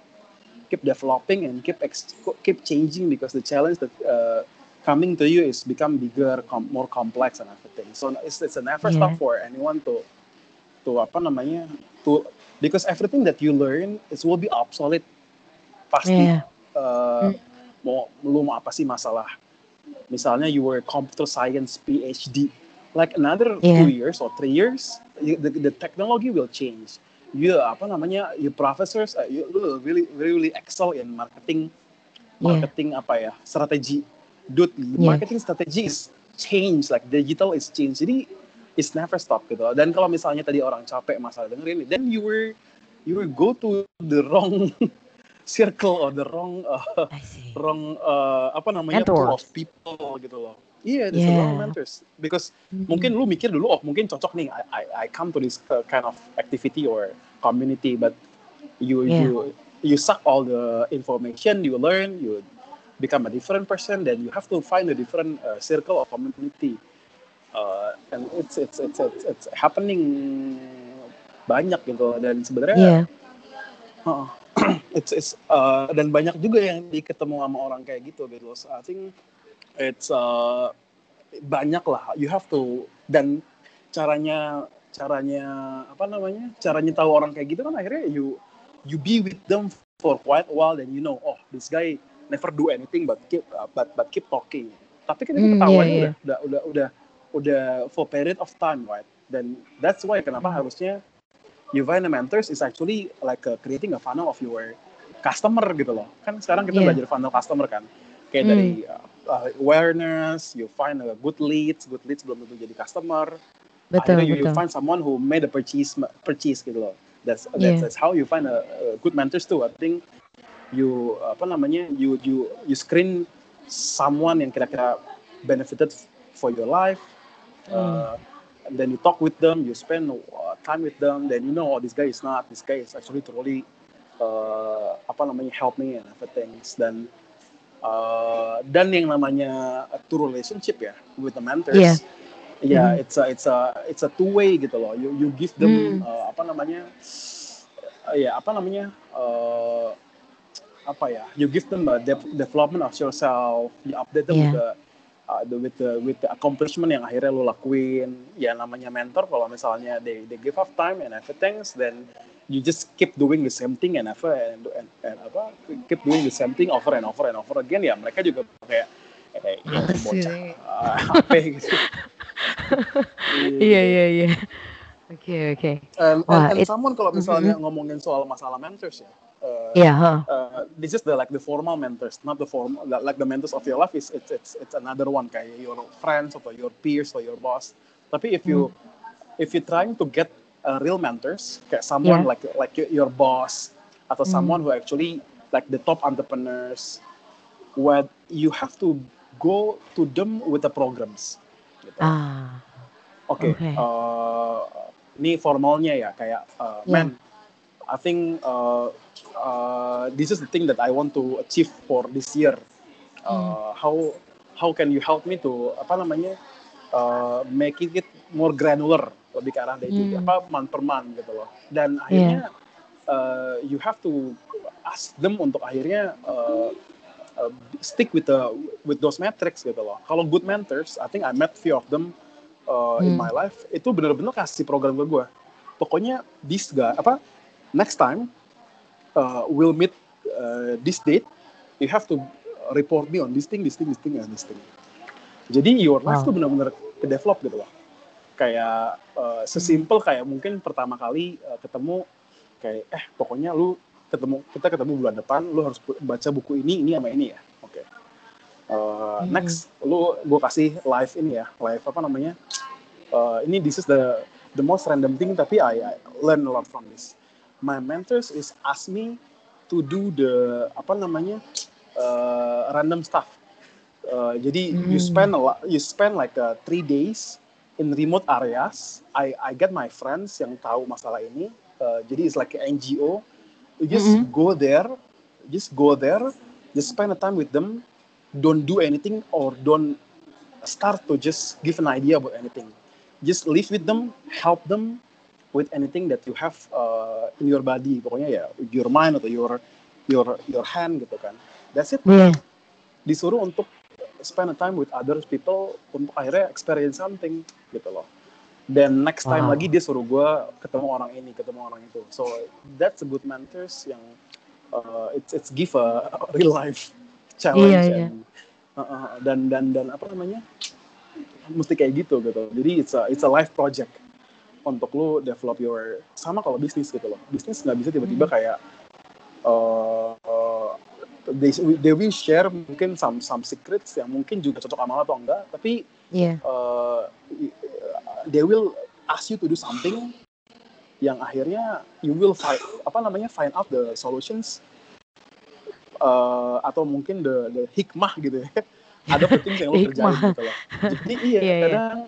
Speaker 4: keep developing and keep ex- keep changing because the challenge that uh, coming to you is become bigger, com- more complex and everything. So it's it's a never stop
Speaker 3: Yeah.
Speaker 4: for anyone to to apa namanya to because everything that you learn it will be obsolete pasti
Speaker 3: Yeah.
Speaker 4: uh,
Speaker 3: Mm.
Speaker 4: mau lu mau apa sih masalah misalnya you were computer science PhD like another
Speaker 3: Yeah.
Speaker 4: two years or three years you, the, the technology will change you apa namanya you professors uh, you really really excel in marketing
Speaker 3: Yeah.
Speaker 4: marketing apa ya strategi dude
Speaker 3: Yeah.
Speaker 4: marketing strategy is change like digital is change jadi it's never stop gitu dan kalau misalnya tadi orang capek masalah dengerin then you were you will go to the wrong circle or the wrong uh, wrong uh, apa namanya pool of people gitu loh iya there's a
Speaker 3: Yeah.
Speaker 4: wrong mentors because
Speaker 3: Mhm.
Speaker 4: mungkin lu mikir dulu oh mungkin cocok nih I, I, I come to this uh, kind of activity or community but you
Speaker 3: Yeah.
Speaker 4: you you suck all the information you learn, you become a different person, then you have to find a different uh, circle of community. Uh, and it's, it's it's it's it's happening banyak gitu dan sebenarnya
Speaker 3: Iya.
Speaker 4: uh, it's it's uh, dan banyak juga yang diketemu sama orang kayak gitu gitu. So, I think it's uh, banyak lah. You have to dan caranya caranya apa namanya? Caranya tahu orang kayak gitu kan akhirnya you you be with them for quite a while then you know oh this guy never do anything but keep uh, but but keep talking. Tapi kan
Speaker 3: Hmm,
Speaker 4: ketahuan
Speaker 3: iya, iya.
Speaker 4: udah, udah udah udah udah for period of time right. Dan that's why kenapa
Speaker 3: Hmm.
Speaker 4: harusnya you find a mentors is actually like uh, creating a funnel of your customer gitu loh. Kan sekarang kita
Speaker 3: Yeah.
Speaker 4: belajar funnel customer kan. Kayak
Speaker 3: Hmm.
Speaker 4: dari uh, uh, awareness, you find a good leads, good leads belum tentu jadi customer.
Speaker 3: Betul,
Speaker 4: Akhirnya you, you
Speaker 3: betul.
Speaker 4: find someone who made a purchase purchase gitu loh. That's that's,
Speaker 3: Yeah.
Speaker 4: that's how you find a, a good mentors too. I think you apa namanya you you you screen someone yang kira-kira benefited for your life. Uh, and then you talk with them, you spend uh, time with them, then you know oh this guy is not, this guy is actually truly uh, apa namanya help me and everything. Dan uh, dan yang namanya a true relationship ya with the mentors.
Speaker 3: Yeah.
Speaker 4: Ya,
Speaker 3: Mhm.
Speaker 4: it's a it's a it's a two way gitu loh. You you give them
Speaker 3: Hmm.
Speaker 4: uh, apa namanya? uh, ya apa namanya? Uh, apa ya? You give them a de- development of yourself. You update them with
Speaker 3: Yeah.
Speaker 4: the uh, the, with the with the accomplishment yang akhirnya lo lakuin. Ya namanya mentor kalau misalnya they they give up time and everything, then you just keep doing the same thing and ever and, and, and apa keep doing the same thing over and over and over again ya mereka juga kayak ya, bocah
Speaker 3: gitu.
Speaker 4: uh, HP gitu.
Speaker 3: Iya, iya, iya. Oke, oke.
Speaker 4: And,
Speaker 3: Wah,
Speaker 4: and, and
Speaker 3: it-
Speaker 4: someone kalau misalnya ngomongin soal masalah mentors ya, uh,
Speaker 3: Iya, ha.
Speaker 4: uh, this is the like the formal mentors, not the formal like the mentors of your life is it's it's it's another one kayak your friends or your peers or your boss. Tapi if you if you trying to get uh, real mentors kayak someone
Speaker 3: Yeah.
Speaker 4: like like your, boss atau
Speaker 3: Hmm.
Speaker 4: someone who actually like the top entrepreneurs, where you have to go to them with the programs. Gitu.
Speaker 3: Ah,
Speaker 4: Oke,
Speaker 3: Oke.
Speaker 4: eh, ini formalnya ya kayak uh,
Speaker 3: Yeah.
Speaker 4: man, I think uh, uh, this is the thing that I want to achieve for this year. Uh, How how can you help me to apa namanya uh, making it more granular lebih ke arah dari
Speaker 3: Hmm.
Speaker 4: apa month per month gitu loh. Dan akhirnya uh, you have to ask them untuk akhirnya uh, uh, stick with the with those metrics gitu loh. Kalau good mentors, I think I met few of them uh, in
Speaker 3: Hmm.
Speaker 4: my life. Itu bener-bener kasih program ke gue. Pokoknya this guy apa next time uh, we'll meet uh, this date. You have to report me on this thing, this thing, this thing, and this thing. Jadi your life
Speaker 3: Wow.
Speaker 4: tuh bener-bener ke develop gitu loh. Kayak uh, sesimpel kayak mungkin pertama kali uh, ketemu kayak eh pokoknya lu ketemu kita ketemu bulan depan lu harus baca buku ini ini sama ini ya oke Uh,
Speaker 3: Mhm.
Speaker 4: next lu gue kasih live ini ya live apa namanya Uh, ini this is the the most random thing tapi I, I learn a lot from this my mentors is ask me to do the apa namanya uh, random stuff Uh, jadi you
Speaker 3: Hmm.
Speaker 4: spend a lot, you spend like uh, three days in remote areas. I I get my friends yang tahu masalah ini. Uh, jadi it's like an NGO. You just
Speaker 3: Mhm.
Speaker 4: go there, just go there, just spend a time with them. Don't do anything or don't start to just give an idea about anything. Just live with them, help them with anything that you have uh, in your body. Pokoknya ya your mind atau your your your hand gitu kan. That's it
Speaker 3: Iya.
Speaker 4: disuruh untuk spend a time with other people untuk akhirnya experience something gitu loh. Dan next time
Speaker 3: Wow.
Speaker 4: lagi dia suruh gue ketemu orang ini, ketemu orang itu. So that's a good mentors yang uh, it's it's give a, a real life challenge
Speaker 3: Iya, iya.
Speaker 4: and, uh, uh, dan dan dan apa namanya mesti kayak gitu gitu. Jadi it's a it's a life project untuk lu develop your sama kalau bisnis gitu loh. Bisnis nggak bisa tiba-tiba
Speaker 3: Hmm.
Speaker 4: kayak uh, uh, they, they will share mungkin some some secrets yang mungkin juga cocok sama lo atau enggak tapi
Speaker 3: Iya.
Speaker 4: uh, they will ask you to do something yang akhirnya you will find apa namanya find out the solutions uh, atau mungkin the the hikmah gitu ya ada things yang lo kerjain gitu loh jadi iya,
Speaker 3: Iya, iya.
Speaker 4: kadang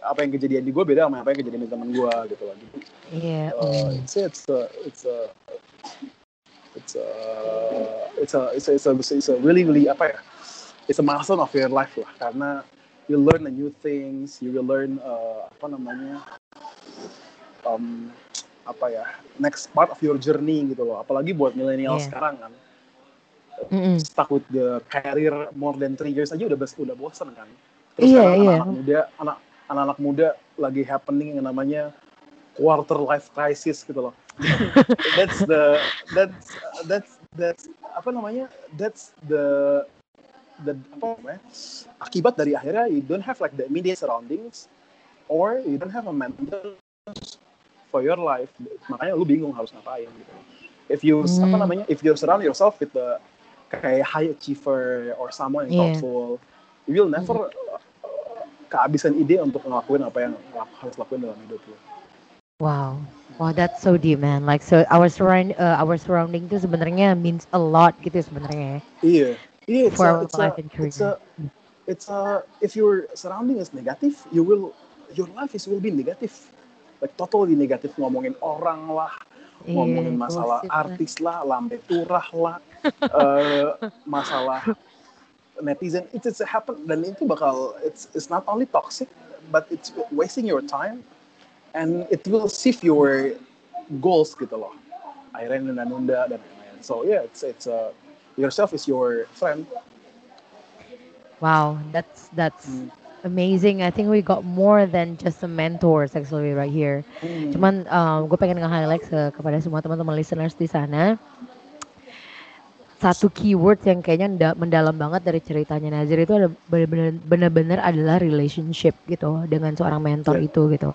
Speaker 4: apa yang kejadian di gue beda sama apa yang kejadian di teman gue gitu loh jadi
Speaker 3: Iya.
Speaker 4: uh, it's it's a, it's a, it's it's a it's a it's a it's a, it's a really really apa ya it's a milestone of your life lah karena you learn the new things you will learn uh, apa namanya um, apa ya next part of your journey gitu loh apalagi buat milenial
Speaker 3: Iya.
Speaker 4: sekarang kan
Speaker 3: Mm-mm.
Speaker 4: stuck with the career more than three years aja udah udah bosan kan terus
Speaker 3: Iya,
Speaker 4: sekarang
Speaker 3: iya.
Speaker 4: anak-anak muda anak anak-anak muda lagi happening yang namanya quarter life crisis gitu loh. That's the that's that's that's apa namanya? That's the the apa namanya? Akibat dari akhirnya you don't have like the immediate surroundings or you don't have a mentor for your life. Makanya lu bingung harus ngapain gitu. If you apa
Speaker 3: Hmm.
Speaker 4: namanya? If you surround yourself with the kayak high achiever or someone yang
Speaker 3: Yeah.
Speaker 4: thoughtful you will never kehabisan ide untuk ngelakuin apa yang harus lakuin dalam hidup lu
Speaker 3: Wow. Wow, that's so deep, man. Like so our surround uh, our surrounding itu sebenarnya means a lot gitu sebenarnya.
Speaker 4: Iya, iya. It's
Speaker 3: For
Speaker 4: a,
Speaker 3: our
Speaker 4: it's
Speaker 3: life
Speaker 4: a,
Speaker 3: and
Speaker 4: it's a,
Speaker 3: career.
Speaker 4: it's a. If your surrounding is negative, you will, your life is will be negative. Like totally negatif ngomongin orang lah, ngomongin
Speaker 3: Iya,
Speaker 4: masalah artis lah, lambe turah lah, eh, masalah netizen. Itu it's happen dan itu bakal it's it's not only toxic, but it's wasting your time and it will sift your goals gitu loh. Akhirnya nunda-nunda dan lain-lain. So yeah, it's it's uh, yourself is your friend.
Speaker 3: Wow, that's that's
Speaker 4: Hmm.
Speaker 3: amazing. I think we got more than just some mentors actually right here.
Speaker 4: Hmm.
Speaker 3: Cuman gue pengen nge-highlight ke- kepada semua teman-teman listeners di sana. Satu keyword yang kayaknya nda- mendalam banget dari ceritanya Nazir itu ada benar-benar adalah relationship gitu dengan seorang mentor
Speaker 4: Iya.
Speaker 3: itu gitu.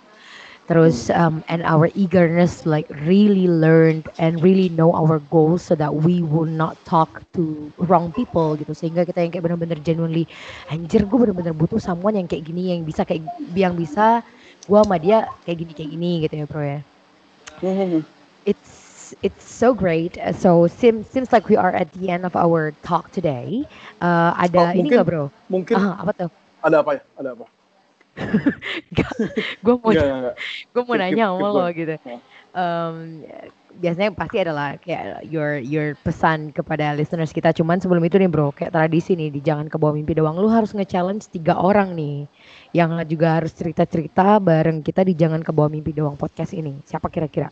Speaker 3: Terus um, and our eagerness like really learn and really know our goals so that we will not talk to wrong people gitu sehingga kita yang kayak benar-benar genuinely anjir gue benar-benar butuh someone yang kayak gini yang bisa kayak yang bisa gue sama dia kayak gini kayak gini gitu ya bro ya
Speaker 4: Hmm.
Speaker 3: It's it's so great. Uh, so seems seems like we are at the end of our talk today. Uh, ada
Speaker 4: Oh,
Speaker 3: ini
Speaker 4: mungkin-
Speaker 3: nggak bro?
Speaker 4: Mungkin
Speaker 3: ah apa tuh?
Speaker 4: ada apa ya? Ada apa?
Speaker 3: gue mau gue mau
Speaker 4: Keep-
Speaker 3: nanya sama lo gitu. Em, biasanya pasti adalah kayak your your pesan kepada listeners kita. Cuman sebelum itu nih bro kayak tradisi nih di jangan ke bawah mimpi doang lu harus nge-challenge tiga orang nih yang juga harus cerita-cerita bareng kita di jangan ke bawah mimpi doang podcast ini. Siapa kira-kira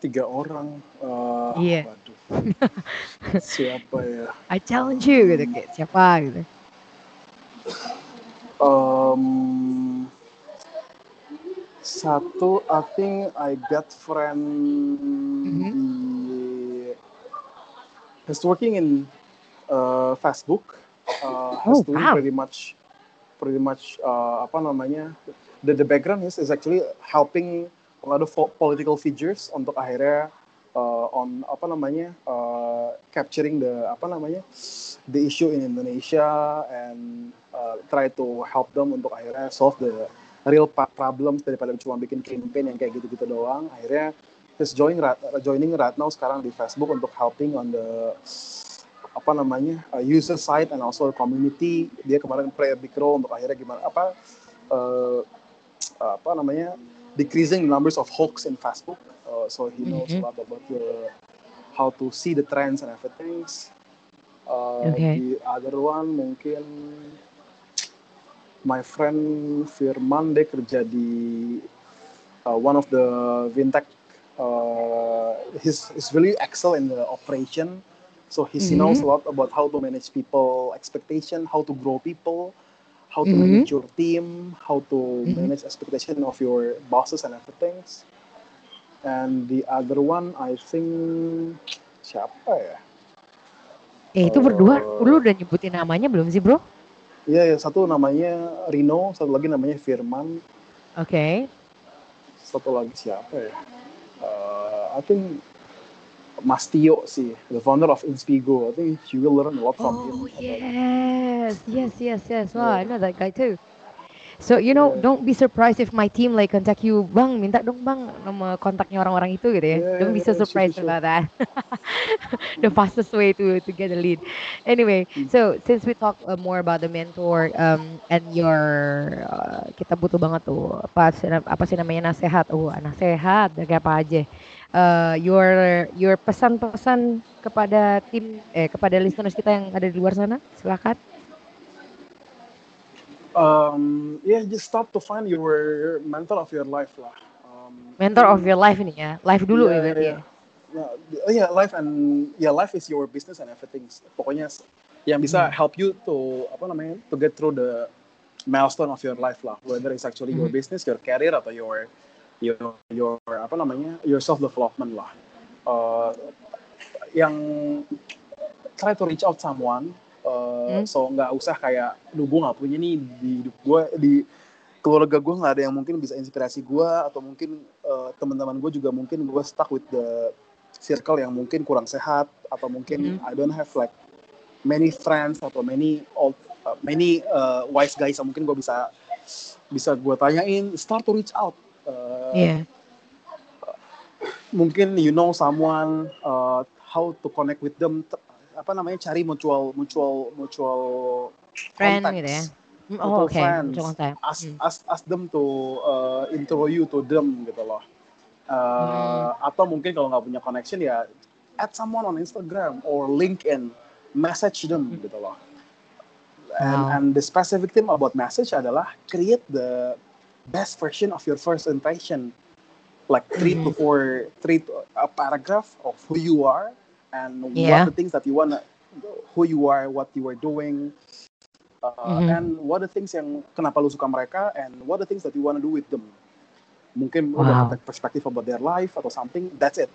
Speaker 4: Tiga orang. eh,
Speaker 3: Iya.
Speaker 4: Waduh. Siapa ya?
Speaker 3: I challenge you gitu kayak siapa gitu
Speaker 4: Um, satu, I think I got friend
Speaker 3: Mhm.
Speaker 4: di he's working in uh, Facebook. Uh,
Speaker 3: Oh,
Speaker 4: he's doing
Speaker 3: wow.
Speaker 4: pretty much, pretty much uh, apa namanya? The the background is is actually helping fo- political figures untuk akhirnya uh, on apa namanya uh, capturing the apa namanya the issue in Indonesia and uh, try to help them untuk akhirnya solve the real problems daripada cuma bikin campaign yang kayak gitu-gitu doang. Akhirnya he's joining right, joining right now sekarang di Facebook untuk helping on the apa namanya uh, user side and also community. Dia kemarin play a untuk akhirnya gimana apa uh, apa namanya decreasing numbers of hoax in Facebook. Uh, so he knows
Speaker 3: Mhm.
Speaker 4: a lot about the how to see the trends and everything. Uh,
Speaker 3: Okay.
Speaker 4: The other one mungkin my friend Firman dia kerja di uh, one of the fintech. Uh, he's, he's really excel in the operation. So he knows
Speaker 3: Mhm.
Speaker 4: a lot about how to manage people expectation, how to grow people, how to
Speaker 3: Mhm.
Speaker 4: manage your team, how to
Speaker 3: Mhm.
Speaker 4: manage expectation of your bosses and everything. And the other one, I think siapa ya?
Speaker 3: eh itu berdua
Speaker 4: Oh.
Speaker 3: lu udah nyebutin namanya belum sih bro
Speaker 4: Iya, ya, satu namanya Rino, satu lagi namanya Firman,
Speaker 3: oke
Speaker 4: satu lagi siapa ya? Uh, I think Mas Tio sih, the founder of Inspigo. I think you will learn a lot from him.
Speaker 3: Oh yes, yes, yes, yes. Wow, I know that guy too. So you know,
Speaker 4: Yeah.
Speaker 3: don't be surprised if my team like contact you, bang, minta dong bang nomor kontaknya orang-orang itu gitu ya.
Speaker 4: Yeah,
Speaker 3: Don't be so
Speaker 4: yeah,
Speaker 3: surprised
Speaker 4: sure, sure.
Speaker 3: about that. the fastest way to to get a lead. Anyway,
Speaker 4: Hmm.
Speaker 3: so since we talk uh, more about the mentor um, and your uh, kita butuh banget tuh apa sih, apa sih namanya nasehat, oh nasehat kayak apa aja. Uh, your your pesan-pesan kepada tim eh kepada listeners kita yang ada di luar sana, silakan.
Speaker 4: Um, yeah, just start to find your mentor of your life lah. Um,
Speaker 3: Mentor of your life ini ya, life dulu ya
Speaker 4: yeah,
Speaker 3: berarti ya.
Speaker 4: yeah. Yeah, oh yeah, life and yeah, life is your business and everything. Pokoknya yang bisa
Speaker 3: Hmm.
Speaker 4: help you to apa namanya to get through the milestone of your life lah. Whether it's actually your
Speaker 3: Mhm.
Speaker 4: business, your career atau your your your apa namanya your self development lah. Uh, yang try to reach out someone. Uh,
Speaker 3: Hmm.
Speaker 4: So nggak usah kayak, lu gue nggak punya nih di hidup gue di keluarga gue nggak ada yang mungkin bisa inspirasi gue atau mungkin uh, teman-teman gue juga mungkin gue stuck with the circle yang mungkin kurang sehat atau mungkin
Speaker 3: Mhm.
Speaker 4: I don't have like many friends atau many old uh, many uh, wise guys yang mungkin gue bisa bisa gue tanyain start to reach out Uh,
Speaker 3: Iya.
Speaker 4: mungkin you know someone uh, how to connect with them apa namanya cari mutual mutual mutual
Speaker 3: Friend
Speaker 4: contacts.
Speaker 3: gitu ya. Hmm,
Speaker 4: Mutual
Speaker 3: Oh oke,
Speaker 4: friends.
Speaker 3: mutual contact.
Speaker 4: ask
Speaker 3: Hmm.
Speaker 4: ask ask them to uh, intro you to them gitu loh Uh, atau mungkin kalau nggak punya connection ya add someone on Instagram or LinkedIn message them gitu loh and,
Speaker 3: Wow.
Speaker 4: and the specific thing about message adalah create the best version of your first impression like three to four three to, a paragraph of who you are and
Speaker 3: Yeah.
Speaker 4: what the things that you wanna who you are what you are doing uh,
Speaker 3: Mhm.
Speaker 4: and what the things yang kenapa lu suka mereka and what the things that you wanna do with them mungkin lu
Speaker 3: Wow.
Speaker 4: dapat perspektif about their life atau something that's it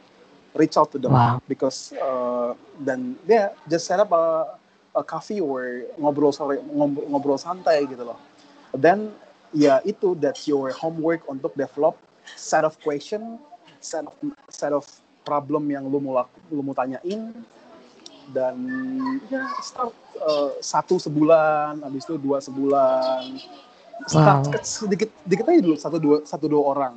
Speaker 4: reach out to them
Speaker 3: Wow.
Speaker 4: because uh, dan yeah just set up a, a coffee or ngobrol sore ngobrol, ngobrol santai gitu loh then ya itu that's your homework untuk develop set of question set of set of problem yang lu mau laku, lu mau tanyain. Dan ya start uh, satu sebulan habis itu dua sebulan. Start
Speaker 3: Wow.
Speaker 4: sedikit sedikit aja dulu satu dua satu dua orang.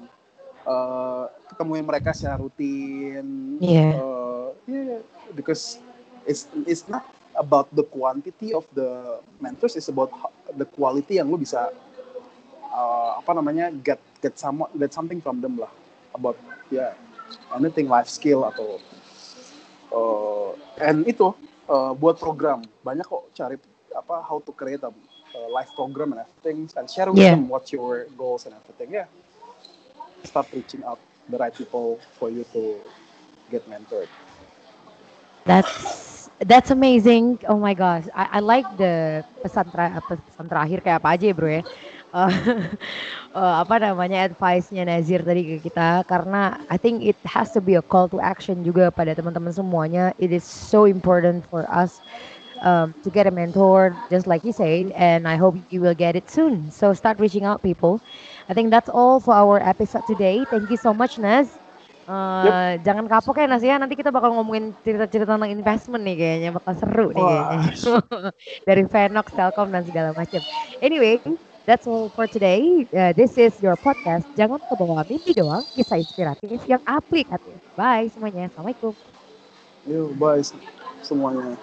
Speaker 4: Uh, ketemuin mereka secara rutin.
Speaker 3: Iya.
Speaker 4: uh, yeah, because it's it's not about the quantity of the mentors it's about the quality yang lu bisa uh, apa namanya get get some get something from them lah about ya anything life skill atau uh, and itu uh, buat program banyak kok cari apa how to create a, a life program and everything and share with
Speaker 3: Yeah.
Speaker 4: them what's your goals and everything yeah start reaching out the right people for you to get mentored
Speaker 3: That's that's amazing. Oh my gosh, I, I like the pesan, tra- pesan terakhir kayak apa aja ya bro ya. Eh, eh, apa namanya advice-nya Nazir tadi ke kita karena I think it has to be a call to action juga pada teman-teman semuanya. It is so important for us um, to get a mentor, just like you said, and I hope you will get it soon. So start reaching out, people. I think that's all for our episode today. Thank you so much, Naz. Uh, Jangan kapok ya Nas ya, nanti kita bakal ngomongin cerita-cerita tentang investment nih kayaknya, bakal seru nih kayaknya. Dari Venox, Telkom, dan segala macam. Anyway, that's all for today. Uh, this is your podcast. Jangan kebawa mimpi doang, kisah inspiratif yang aplikatif. Bye semuanya. Assalamualaikum.
Speaker 4: Yuk, bye semuanya.